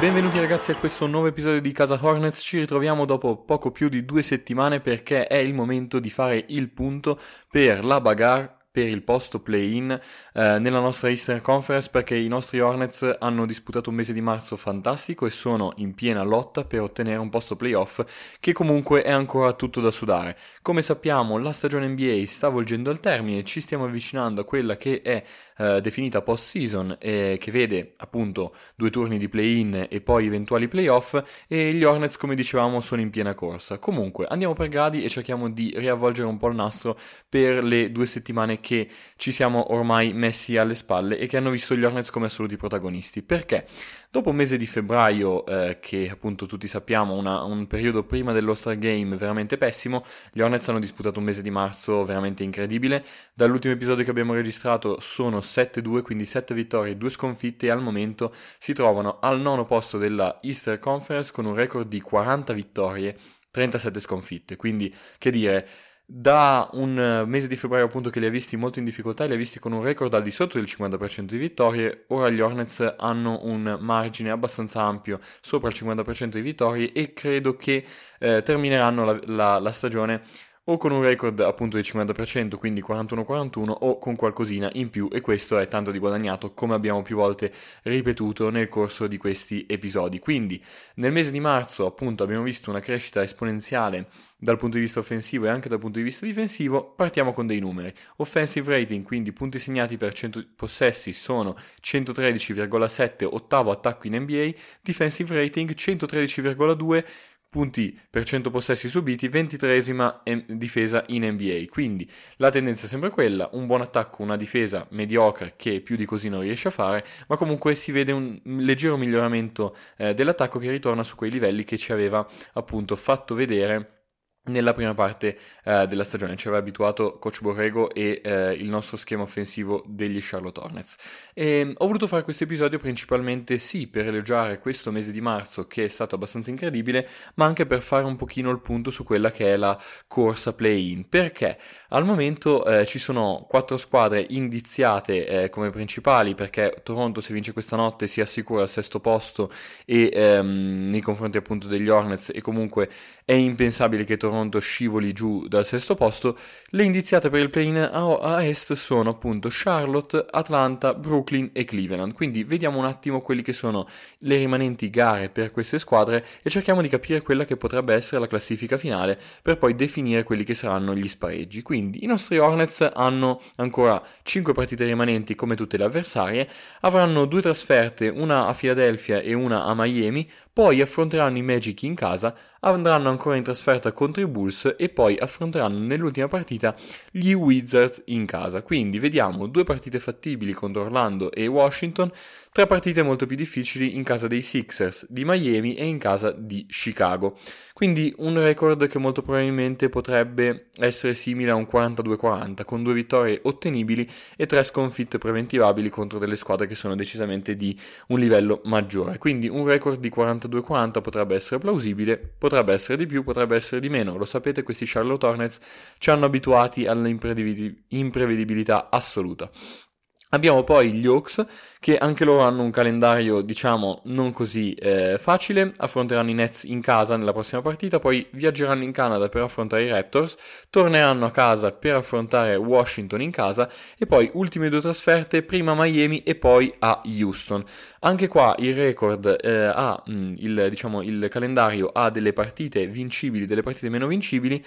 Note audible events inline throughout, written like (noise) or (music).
Benvenuti ragazzi a questo nuovo episodio di Casa Hornets, ci ritroviamo dopo poco più di due settimane perché è il momento di fare il punto per la bagarre per il posto play-in eh, nella nostra Eastern Conference perché i nostri Hornets hanno disputato un mese di marzo fantastico e sono in piena lotta per ottenere un posto playoff che comunque è ancora tutto da sudare. Come sappiamo la stagione NBA sta volgendo al termine, ci stiamo avvicinando a quella che è eh, definita post-season e che vede appunto due turni di play-in e poi eventuali playoff e gli Hornets come dicevamo sono in piena corsa. Comunque andiamo per gradi e cerchiamo di riavvolgere un po' il nastro per le due settimane ci siamo ormai messi alle spalle e che hanno visto gli Hornets come assoluti protagonisti. Perché? Dopo un mese di febbraio, eh, che appunto tutti sappiamo, una, un periodo prima dell'All-Star Game veramente pessimo, gli Hornets hanno disputato un mese di marzo veramente incredibile. Dall'ultimo episodio che abbiamo registrato sono 7-2, quindi 7 vittorie e 2 sconfitte e al momento si trovano al nono posto della Easter Conference con un record di 40 vittorie 37 sconfitte. Quindi, che dire, da un eh, mese di febbraio appunto che li ha visti molto in difficoltà, li ha visti con un record al di sotto del 50% di vittorie, ora gli Hornets hanno un margine abbastanza ampio sopra il 50% di vittorie e credo che eh, termineranno la, la, la stagione o con un record appunto del 50%, quindi 41-41, o con qualcosina in più e questo è tanto di guadagnato come abbiamo più volte ripetuto nel corso di questi episodi. Quindi nel mese di marzo appunto abbiamo visto una crescita esponenziale dal punto di vista offensivo e anche dal punto di vista difensivo, partiamo con dei numeri. Offensive rating, quindi punti segnati per 100 possessi sono 113,7, ottavo attacco in NBA, defensive rating 113,2 punti per 100 possessi subiti, 23esima difesa in NBA. Quindi la tendenza è sempre quella, un buon attacco, una difesa mediocre che più di così non riesce a fare, ma comunque si vede un leggero miglioramento eh, dell'attacco che ritorna su quei livelli che ci aveva appunto fatto vedere nella prima parte eh, della stagione. Ci aveva abituato Coach Borrego e eh, il nostro schema offensivo degli Charlotte Hornets. E, ehm, ho voluto fare questo episodio principalmente sì per elogiare questo mese di marzo che è stato abbastanza incredibile, ma anche per fare un pochino il punto su quella che è la corsa play-in. Perché al momento eh, ci sono quattro squadre indiziate eh, come principali perché Toronto se vince questa notte si assicura il sesto posto e ehm, nei confronti appunto degli Hornets e comunque è impensabile che Toronto Toronto scivoli giù dal sesto posto, le indiziate per il play-in a, a est sono appunto Charlotte, Atlanta, Brooklyn e Cleveland. Quindi vediamo un attimo quelli che sono le rimanenti gare per queste squadre e cerchiamo di capire quella che potrebbe essere la classifica finale per poi definire quelli che saranno gli spareggi. Quindi i nostri Hornets hanno ancora 5 partite rimanenti come tutte le avversarie, avranno due trasferte, una a Philadelphia e una a Miami, poi affronteranno i Magic in casa, andranno ancora in trasferta contro i Bulls e poi affronteranno nell'ultima partita gli Wizards in casa. Quindi vediamo due partite fattibili contro Orlando e Washington, tre partite molto più difficili in casa dei Sixers di Miami e in casa di Chicago. Quindi un record che molto probabilmente potrebbe essere simile a un 42-40, con due vittorie ottenibili e tre sconfitte preventivabili contro delle squadre che sono decisamente di un livello maggiore. Quindi un record di 42-40 potrebbe essere plausibile, potrebbe essere di più, potrebbe essere di meno. Lo sapete, questi Charlotte Hornets ci hanno abituati all'imprevedibilità assoluta. Abbiamo poi gli Hawks che anche loro hanno un calendario diciamo non così eh, facile, affronteranno i Nets in casa nella prossima partita, poi viaggeranno in Canada per affrontare i Raptors, torneranno a casa per affrontare Washington in casa e poi ultime due trasferte, prima a Miami e poi a Houston. Anche qua il record eh, ha mh, mm, il, diciamo, il calendario ha delle partite vincibili, delle partite meno vincibili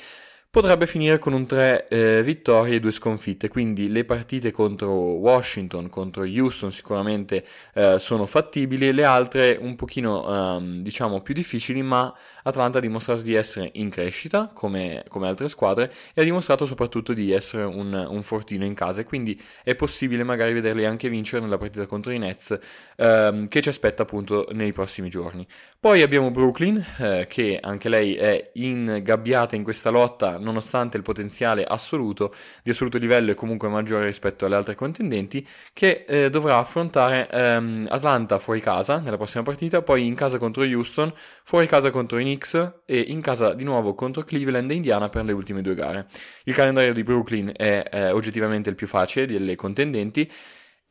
potrebbe finire con un 3 eh, vittorie e 2 sconfitte, quindi le partite contro Washington, contro Houston sicuramente eh, sono fattibili, le altre un pochino ehm, diciamo più difficili, ma Atlanta ha dimostrato di essere in crescita come, come altre squadre e ha dimostrato soprattutto di essere un, un, fortino in casa quindi è possibile magari vederli anche vincere nella partita contro i Nets ehm, che ci aspetta appunto nei prossimi giorni. Poi abbiamo Brooklyn eh, che anche lei è ingabbiata in questa lotta nonostante il potenziale assoluto di assoluto livello è comunque maggiore rispetto alle altre contendenti, che eh, dovrà affrontare ehm, Atlanta fuori casa nella prossima partita, poi in casa contro Houston, fuori casa contro i Knicks e in casa di nuovo contro Cleveland e Indiana per le ultime due gare. Il calendario di Brooklyn è eh, oggettivamente il più facile delle contendenti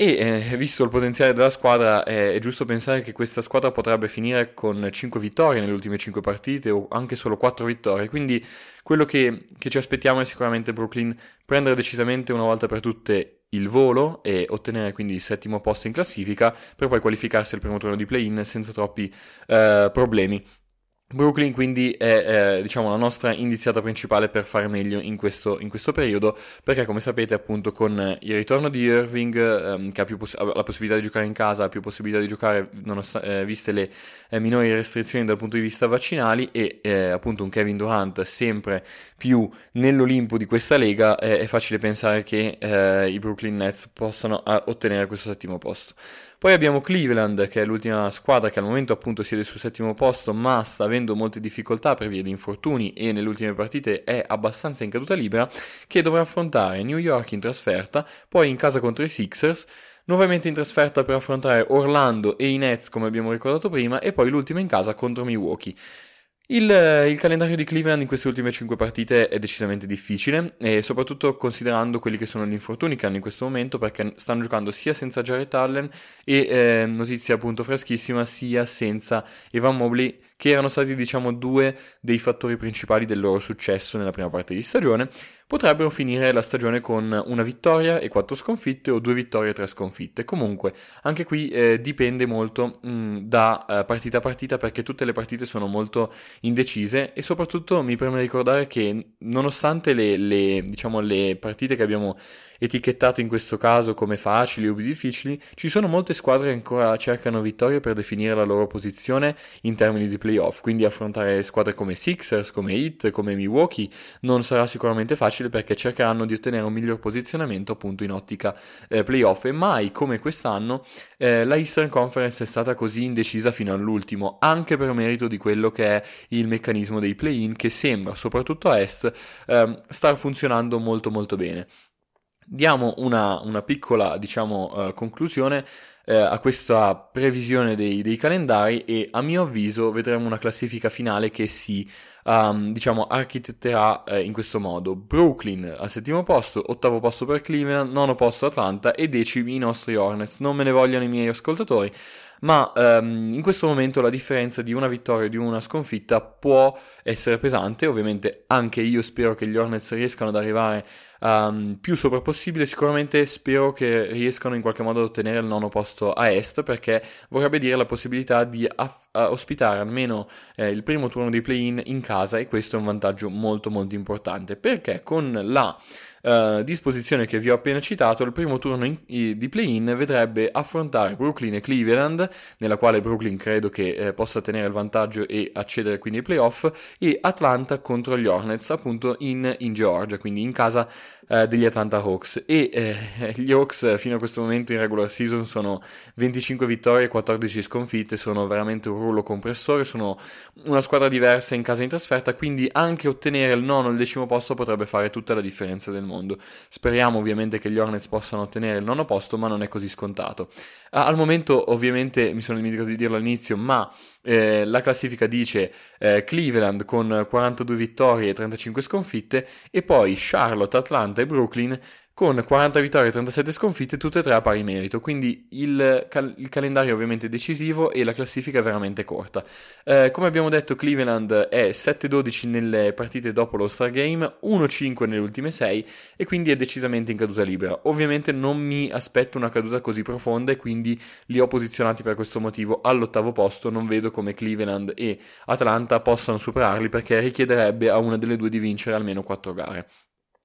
E eh, visto il potenziale della squadra, è, è, giusto pensare che questa squadra potrebbe finire con 5 vittorie nelle ultime 5 partite o anche solo 4 vittorie. Quindi quello che, che ci aspettiamo è sicuramente Brooklyn prendere decisamente una volta per tutte il volo e ottenere quindi il settimo posto in classifica per poi qualificarsi al primo turno di play-in senza troppi eh, problemi. Brooklyn quindi è eh, diciamo la nostra indiziata principale per fare meglio in questo, in questo, periodo perché come sapete appunto con il ritorno di Irving ehm, che ha, poss- ha, la possibilità di giocare in casa, ha più possibilità di giocare nonost- eh, viste le eh, minori restrizioni dal punto di vista vaccinali e eh, appunto un Kevin Durant sempre più nell'Olimpo di questa lega è facile pensare che eh, i Brooklyn Nets possano ottenere questo settimo posto. Poi abbiamo Cleveland, che è l'ultima squadra che al momento appunto siede sul settimo posto, ma sta avendo molte difficoltà per via di infortuni e nelle ultime partite è abbastanza in caduta libera, che dovrà affrontare New York in trasferta, poi in casa contro i Sixers, nuovamente in trasferta per affrontare Orlando e i Nets come abbiamo ricordato prima, e poi l'ultima in casa contro Milwaukee. Il, il, calendario di Cleveland in queste ultime 5 partite è decisamente difficile e soprattutto considerando quelli che sono gli infortuni che hanno in questo momento perché stanno giocando sia senza Jared Allen e eh, notizia appunto freschissima sia senza Evan Mobley che erano stati diciamo due dei fattori principali del loro successo nella prima parte di stagione, potrebbero finire la stagione con una vittoria e quattro sconfitte o due vittorie e tre sconfitte. Comunque, anche qui eh, dipende molto mh, da uh, partita a partita perché tutte le partite sono molto indecise e soprattutto mi preme ricordare che nonostante le, le, diciamo, le partite che abbiamo etichettato in questo caso come facili o difficili, ci sono molte squadre che ancora cercano vittorie per definire la loro posizione in termini di playoff, quindi affrontare squadre come Sixers, come Heat, come Milwaukee non sarà sicuramente facile perché cercheranno di ottenere un miglior posizionamento appunto in ottica eh, playoff. E mai come quest'anno eh, la Eastern Conference è stata così indecisa fino all'ultimo, anche per merito di quello che è il meccanismo dei play-in che sembra, soprattutto a est, eh, star funzionando molto molto bene. Diamo una, una piccola, diciamo, uh, conclusione uh, a questa previsione dei, dei, calendari e a mio avviso vedremo una classifica finale che si, um, diciamo, architetterà uh, in questo modo. Brooklyn al settimo posto, ottavo posto per Cleveland, nono posto Atlanta e decimi i nostri Hornets. Non me ne vogliono i miei ascoltatori, ma um, in questo momento la differenza di una vittoria e di una sconfitta può essere pesante. Ovviamente anche io spero che gli Hornets riescano ad arrivare um, più sopra possibile. Sicuramente spero che riescano in qualche modo ad ottenere il nono posto a est perché vorrebbe dire la possibilità di aff- ospitare almeno eh, il primo turno dei play-in in casa e questo è un vantaggio molto molto importante. Perché con la uh, disposizione che vi ho appena citato il primo turno in, di play-in vedrebbe affrontare Brooklyn e Cleveland nella quale Brooklyn credo che eh, possa tenere il vantaggio e accedere quindi ai playoff e Atlanta contro gli Hornets appunto in, in Georgia quindi in casa eh, degli Atlanta Hawks. E eh, (laughs) gli Hawks fino a questo momento in regular season sono 25 vittorie e 14 sconfitte, sono veramente un rullo compressore, sono una squadra diversa in casa e in trasferta, quindi anche ottenere il nono o il decimo posto potrebbe fare tutta la differenza del mondo. Speriamo ovviamente che gli Hornets possano ottenere il nono posto, ma non è così scontato. Al momento ovviamente mi sono dimenticato di dirlo all'inizio, ma eh, la classifica dice eh, Cleveland con 42 vittorie e 35 sconfitte e poi Charlotte, Atlanta e Brooklyn con 40 vittorie e 37 sconfitte, tutte e tre a pari merito. Quindi il, cal- il calendario è ovviamente decisivo e la classifica è veramente corta. Eh, come abbiamo detto, Cleveland è 7-12 nelle partite dopo lo Star Game, 1-5 nelle ultime 6 e quindi è decisamente in caduta libera. Ovviamente non mi aspetto una caduta così profonda e quindi li ho posizionati per questo motivo all'ottavo posto. Non vedo come Cleveland e Atlanta possano superarli perché richiederebbe a una delle due di vincere almeno 4 gare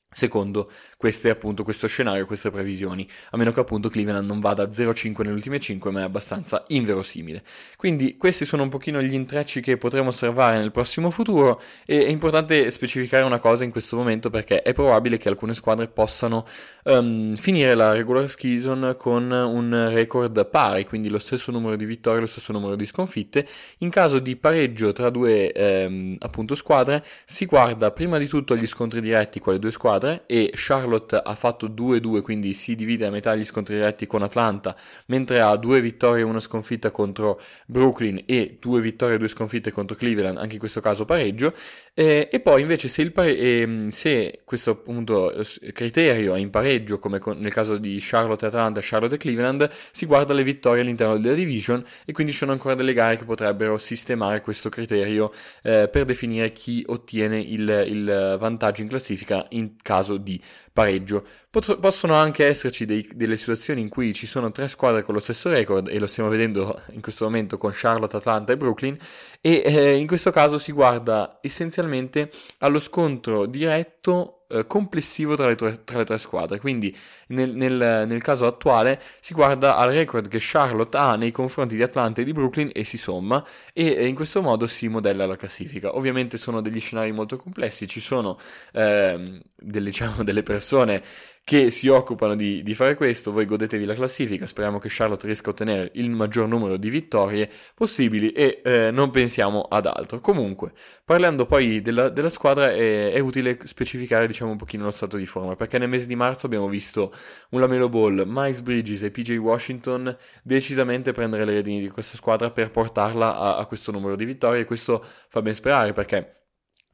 secondo queste, appunto, questo scenario, queste previsioni, a meno che appunto Cleveland non vada a 0-5 nelle ultime 5, ma è abbastanza inverosimile. Quindi questi sono un pochino gli intrecci che potremo osservare nel prossimo futuro e è importante specificare una cosa in questo momento perché è probabile che alcune squadre possano um, finire la regular season con un record pari, quindi lo stesso numero di vittorie, lo stesso numero di sconfitte. In caso di pareggio tra due um, appunto squadre si guarda prima di tutto agli scontri diretti, quale due squadre squadre e Charlotte ha fatto 2-2, quindi si divide a metà gli scontri diretti con Atlanta, mentre ha due vittorie e una sconfitta contro Brooklyn e due vittorie e due sconfitte contro Cleveland, anche in questo caso pareggio. Eh, e poi invece se, pare- eh, se questo appunto criterio è in pareggio, come con- nel caso di Charlotte e Atlanta, Charlotte e Cleveland, si guarda le vittorie all'interno della division e quindi ci sono ancora delle gare che potrebbero sistemare questo criterio eh, per definire chi ottiene il, il, vantaggio in classifica in caso di pareggio. Pot- possono anche esserci dei, delle situazioni in cui ci sono tre squadre con lo stesso record e lo stiamo vedendo (laughs) in questo momento con Charlotte, Atlanta e Brooklyn e eh, in questo caso si guarda essenzialmente allo scontro diretto eh, complessivo tra le, tre, tra le, tre, squadre. Quindi nel, nel, nel, caso attuale si guarda al record che Charlotte ha nei confronti di Atlanta e di Brooklyn e si somma e, e in questo modo si modella la classifica. Ovviamente sono degli scenari molto complessi, ci sono eh, delle, (laughs) diciamo, delle persone che si occupano di, di, fare questo. Voi godetevi la classifica. Speriamo che Charlotte riesca a ottenere il maggior numero di vittorie possibili e eh, non pensiamo ad altro. Comunque, parlando poi della, della squadra, è, è, utile specificare diciamo un pochino lo stato di forma perché nel mese di marzo abbiamo visto un Lamelo Ball, Miles Bridges e PJ Washington decisamente prendere le redini di questa squadra per portarla a, a questo numero di vittorie e questo fa ben sperare perché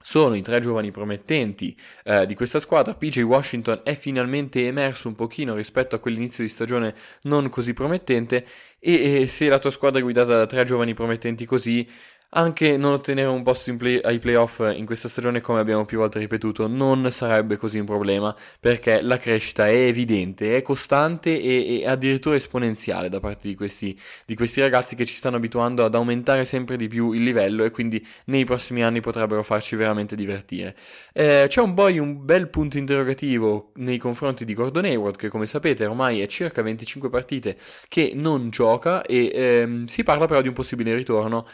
sono i tre giovani promettenti eh, di questa squadra. PJ Washington è finalmente emerso un pochino rispetto a quell'inizio di stagione non così promettente e, e se la tua squadra è guidata da tre giovani promettenti così anche non ottenere un posto play, ai playoff in questa stagione, come abbiamo più volte ripetuto, non sarebbe così un problema perché la crescita è evidente, è costante e, e addirittura esponenziale da parte di questi, di questi, ragazzi che ci stanno abituando ad aumentare sempre di più il livello e quindi nei prossimi anni potrebbero farci veramente divertire. Eh, c'è un poi un bel punto interrogativo nei confronti di Gordon Hayward che come sapete ormai è circa 25 partite che non gioca e ehm, si parla però di un possibile ritorno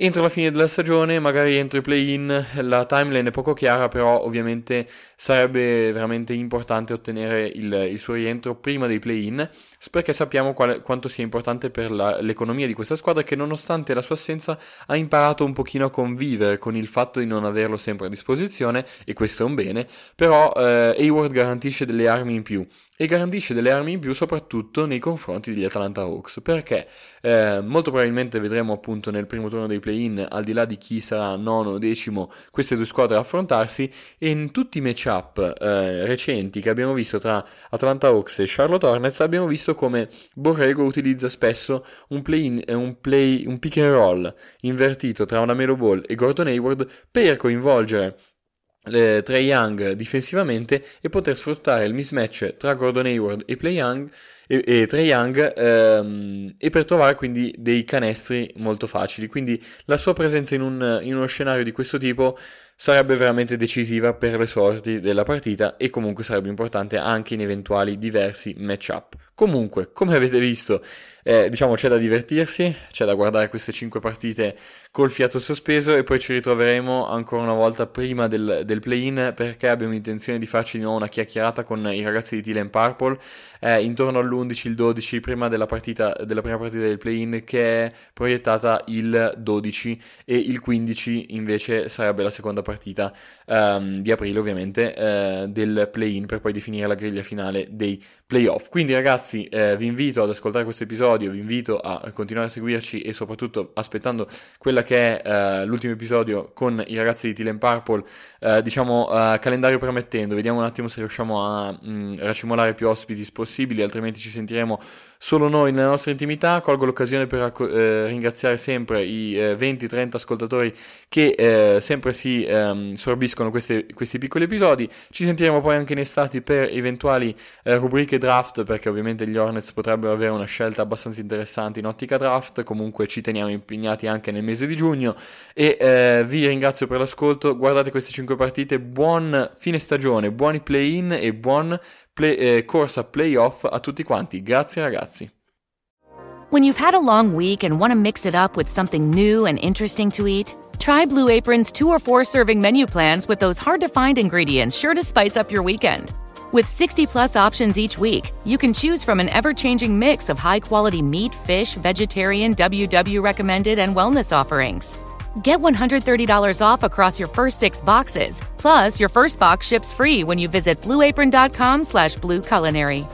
Entro la fine della stagione, magari entro i play-in, la timeline è poco chiara, però ovviamente sarebbe veramente importante ottenere il, il suo rientro prima dei play-in, perché sappiamo quale, quanto sia importante per la, l'economia di questa squadra che nonostante la sua assenza ha imparato un pochino a convivere con il fatto di non averlo sempre a disposizione, e questo è un bene, però eh, Hayward garantisce delle armi in più e garantisce delle armi in più soprattutto nei confronti degli Atlanta Hawks perché eh, molto probabilmente vedremo appunto nel primo turno dei play-in al di là di chi sarà nono o decimo queste due squadre affrontarsi e in tutti i matchup eh, recenti che abbiamo visto tra Atlanta Hawks e Charlotte Hornets abbiamo visto come Borrego utilizza spesso un play-in eh, un, play, un pick and roll invertito tra una Melo Ball e Gordon Hayward per coinvolgere eh, Young difensivamente e poter sfruttare il mismatch tra Gordon Hayward e, Play Young, e, e Trey Young ehm, e per trovare quindi dei canestri molto facili. Quindi la sua presenza in, un, in uno scenario di questo tipo sarebbe veramente decisiva per le sorti della partita e comunque sarebbe importante anche in eventuali diversi matchup. Comunque, come avete visto, eh, diciamo c'è da divertirsi, c'è da guardare queste 5 partite col fiato sospeso e poi ci ritroveremo ancora una volta prima del, del play-in perché abbiamo intenzione di farci di nuovo una chiacchierata con i ragazzi di Teal Purple eh, intorno all'11, il 12 prima della, partita, della prima partita del play-in che è proiettata il 12 e il 15 invece sarebbe la seconda partita um, di aprile ovviamente eh, del play-in per poi definire la griglia finale dei playoff. Quindi ragazzi eh, vi invito ad ascoltare questo episodio, vi invito a continuare a seguirci e soprattutto aspettando quella che è eh, l'ultimo episodio con i ragazzi di Teal Purple, eh, diciamo eh, calendario permettendo, vediamo un attimo se riusciamo a mh, mm, racimolare più ospiti possibili, altrimenti ci sentiremo solo noi nella nostra intimità. Colgo l'occasione per eh, ringraziare sempre i 20-30 eh, ascoltatori che eh, sempre si ehm, sorbiscono queste, questi piccoli episodi. Ci sentiremo poi anche in estate per eventuali eh, rubriche draft, perché ovviamente gli Hornets potrebbero avere una scelta abbastanza interessante in ottica draft. Comunque ci teniamo impegnati anche nel mese di giugno. E eh, vi ringrazio per l'ascolto. Guardate queste 5 partite. Buon fine stagione, buoni play-in e buon play, eh, corsa playoff a tutti quanti. Grazie ragazzi. When you've had a long week and want to mix it up with something new and interesting to eat, try Blue Apron's two or four serving menu plans with those hard to find ingredients sure to spice up your weekend. With 60 plus options each week, you can choose from an ever changing mix of high quality meat, fish, vegetarian, WW recommended, and wellness offerings. Get $130 off across your first six boxes. Plus, your first box ships free when you visit blueapron.com slash blueculinary.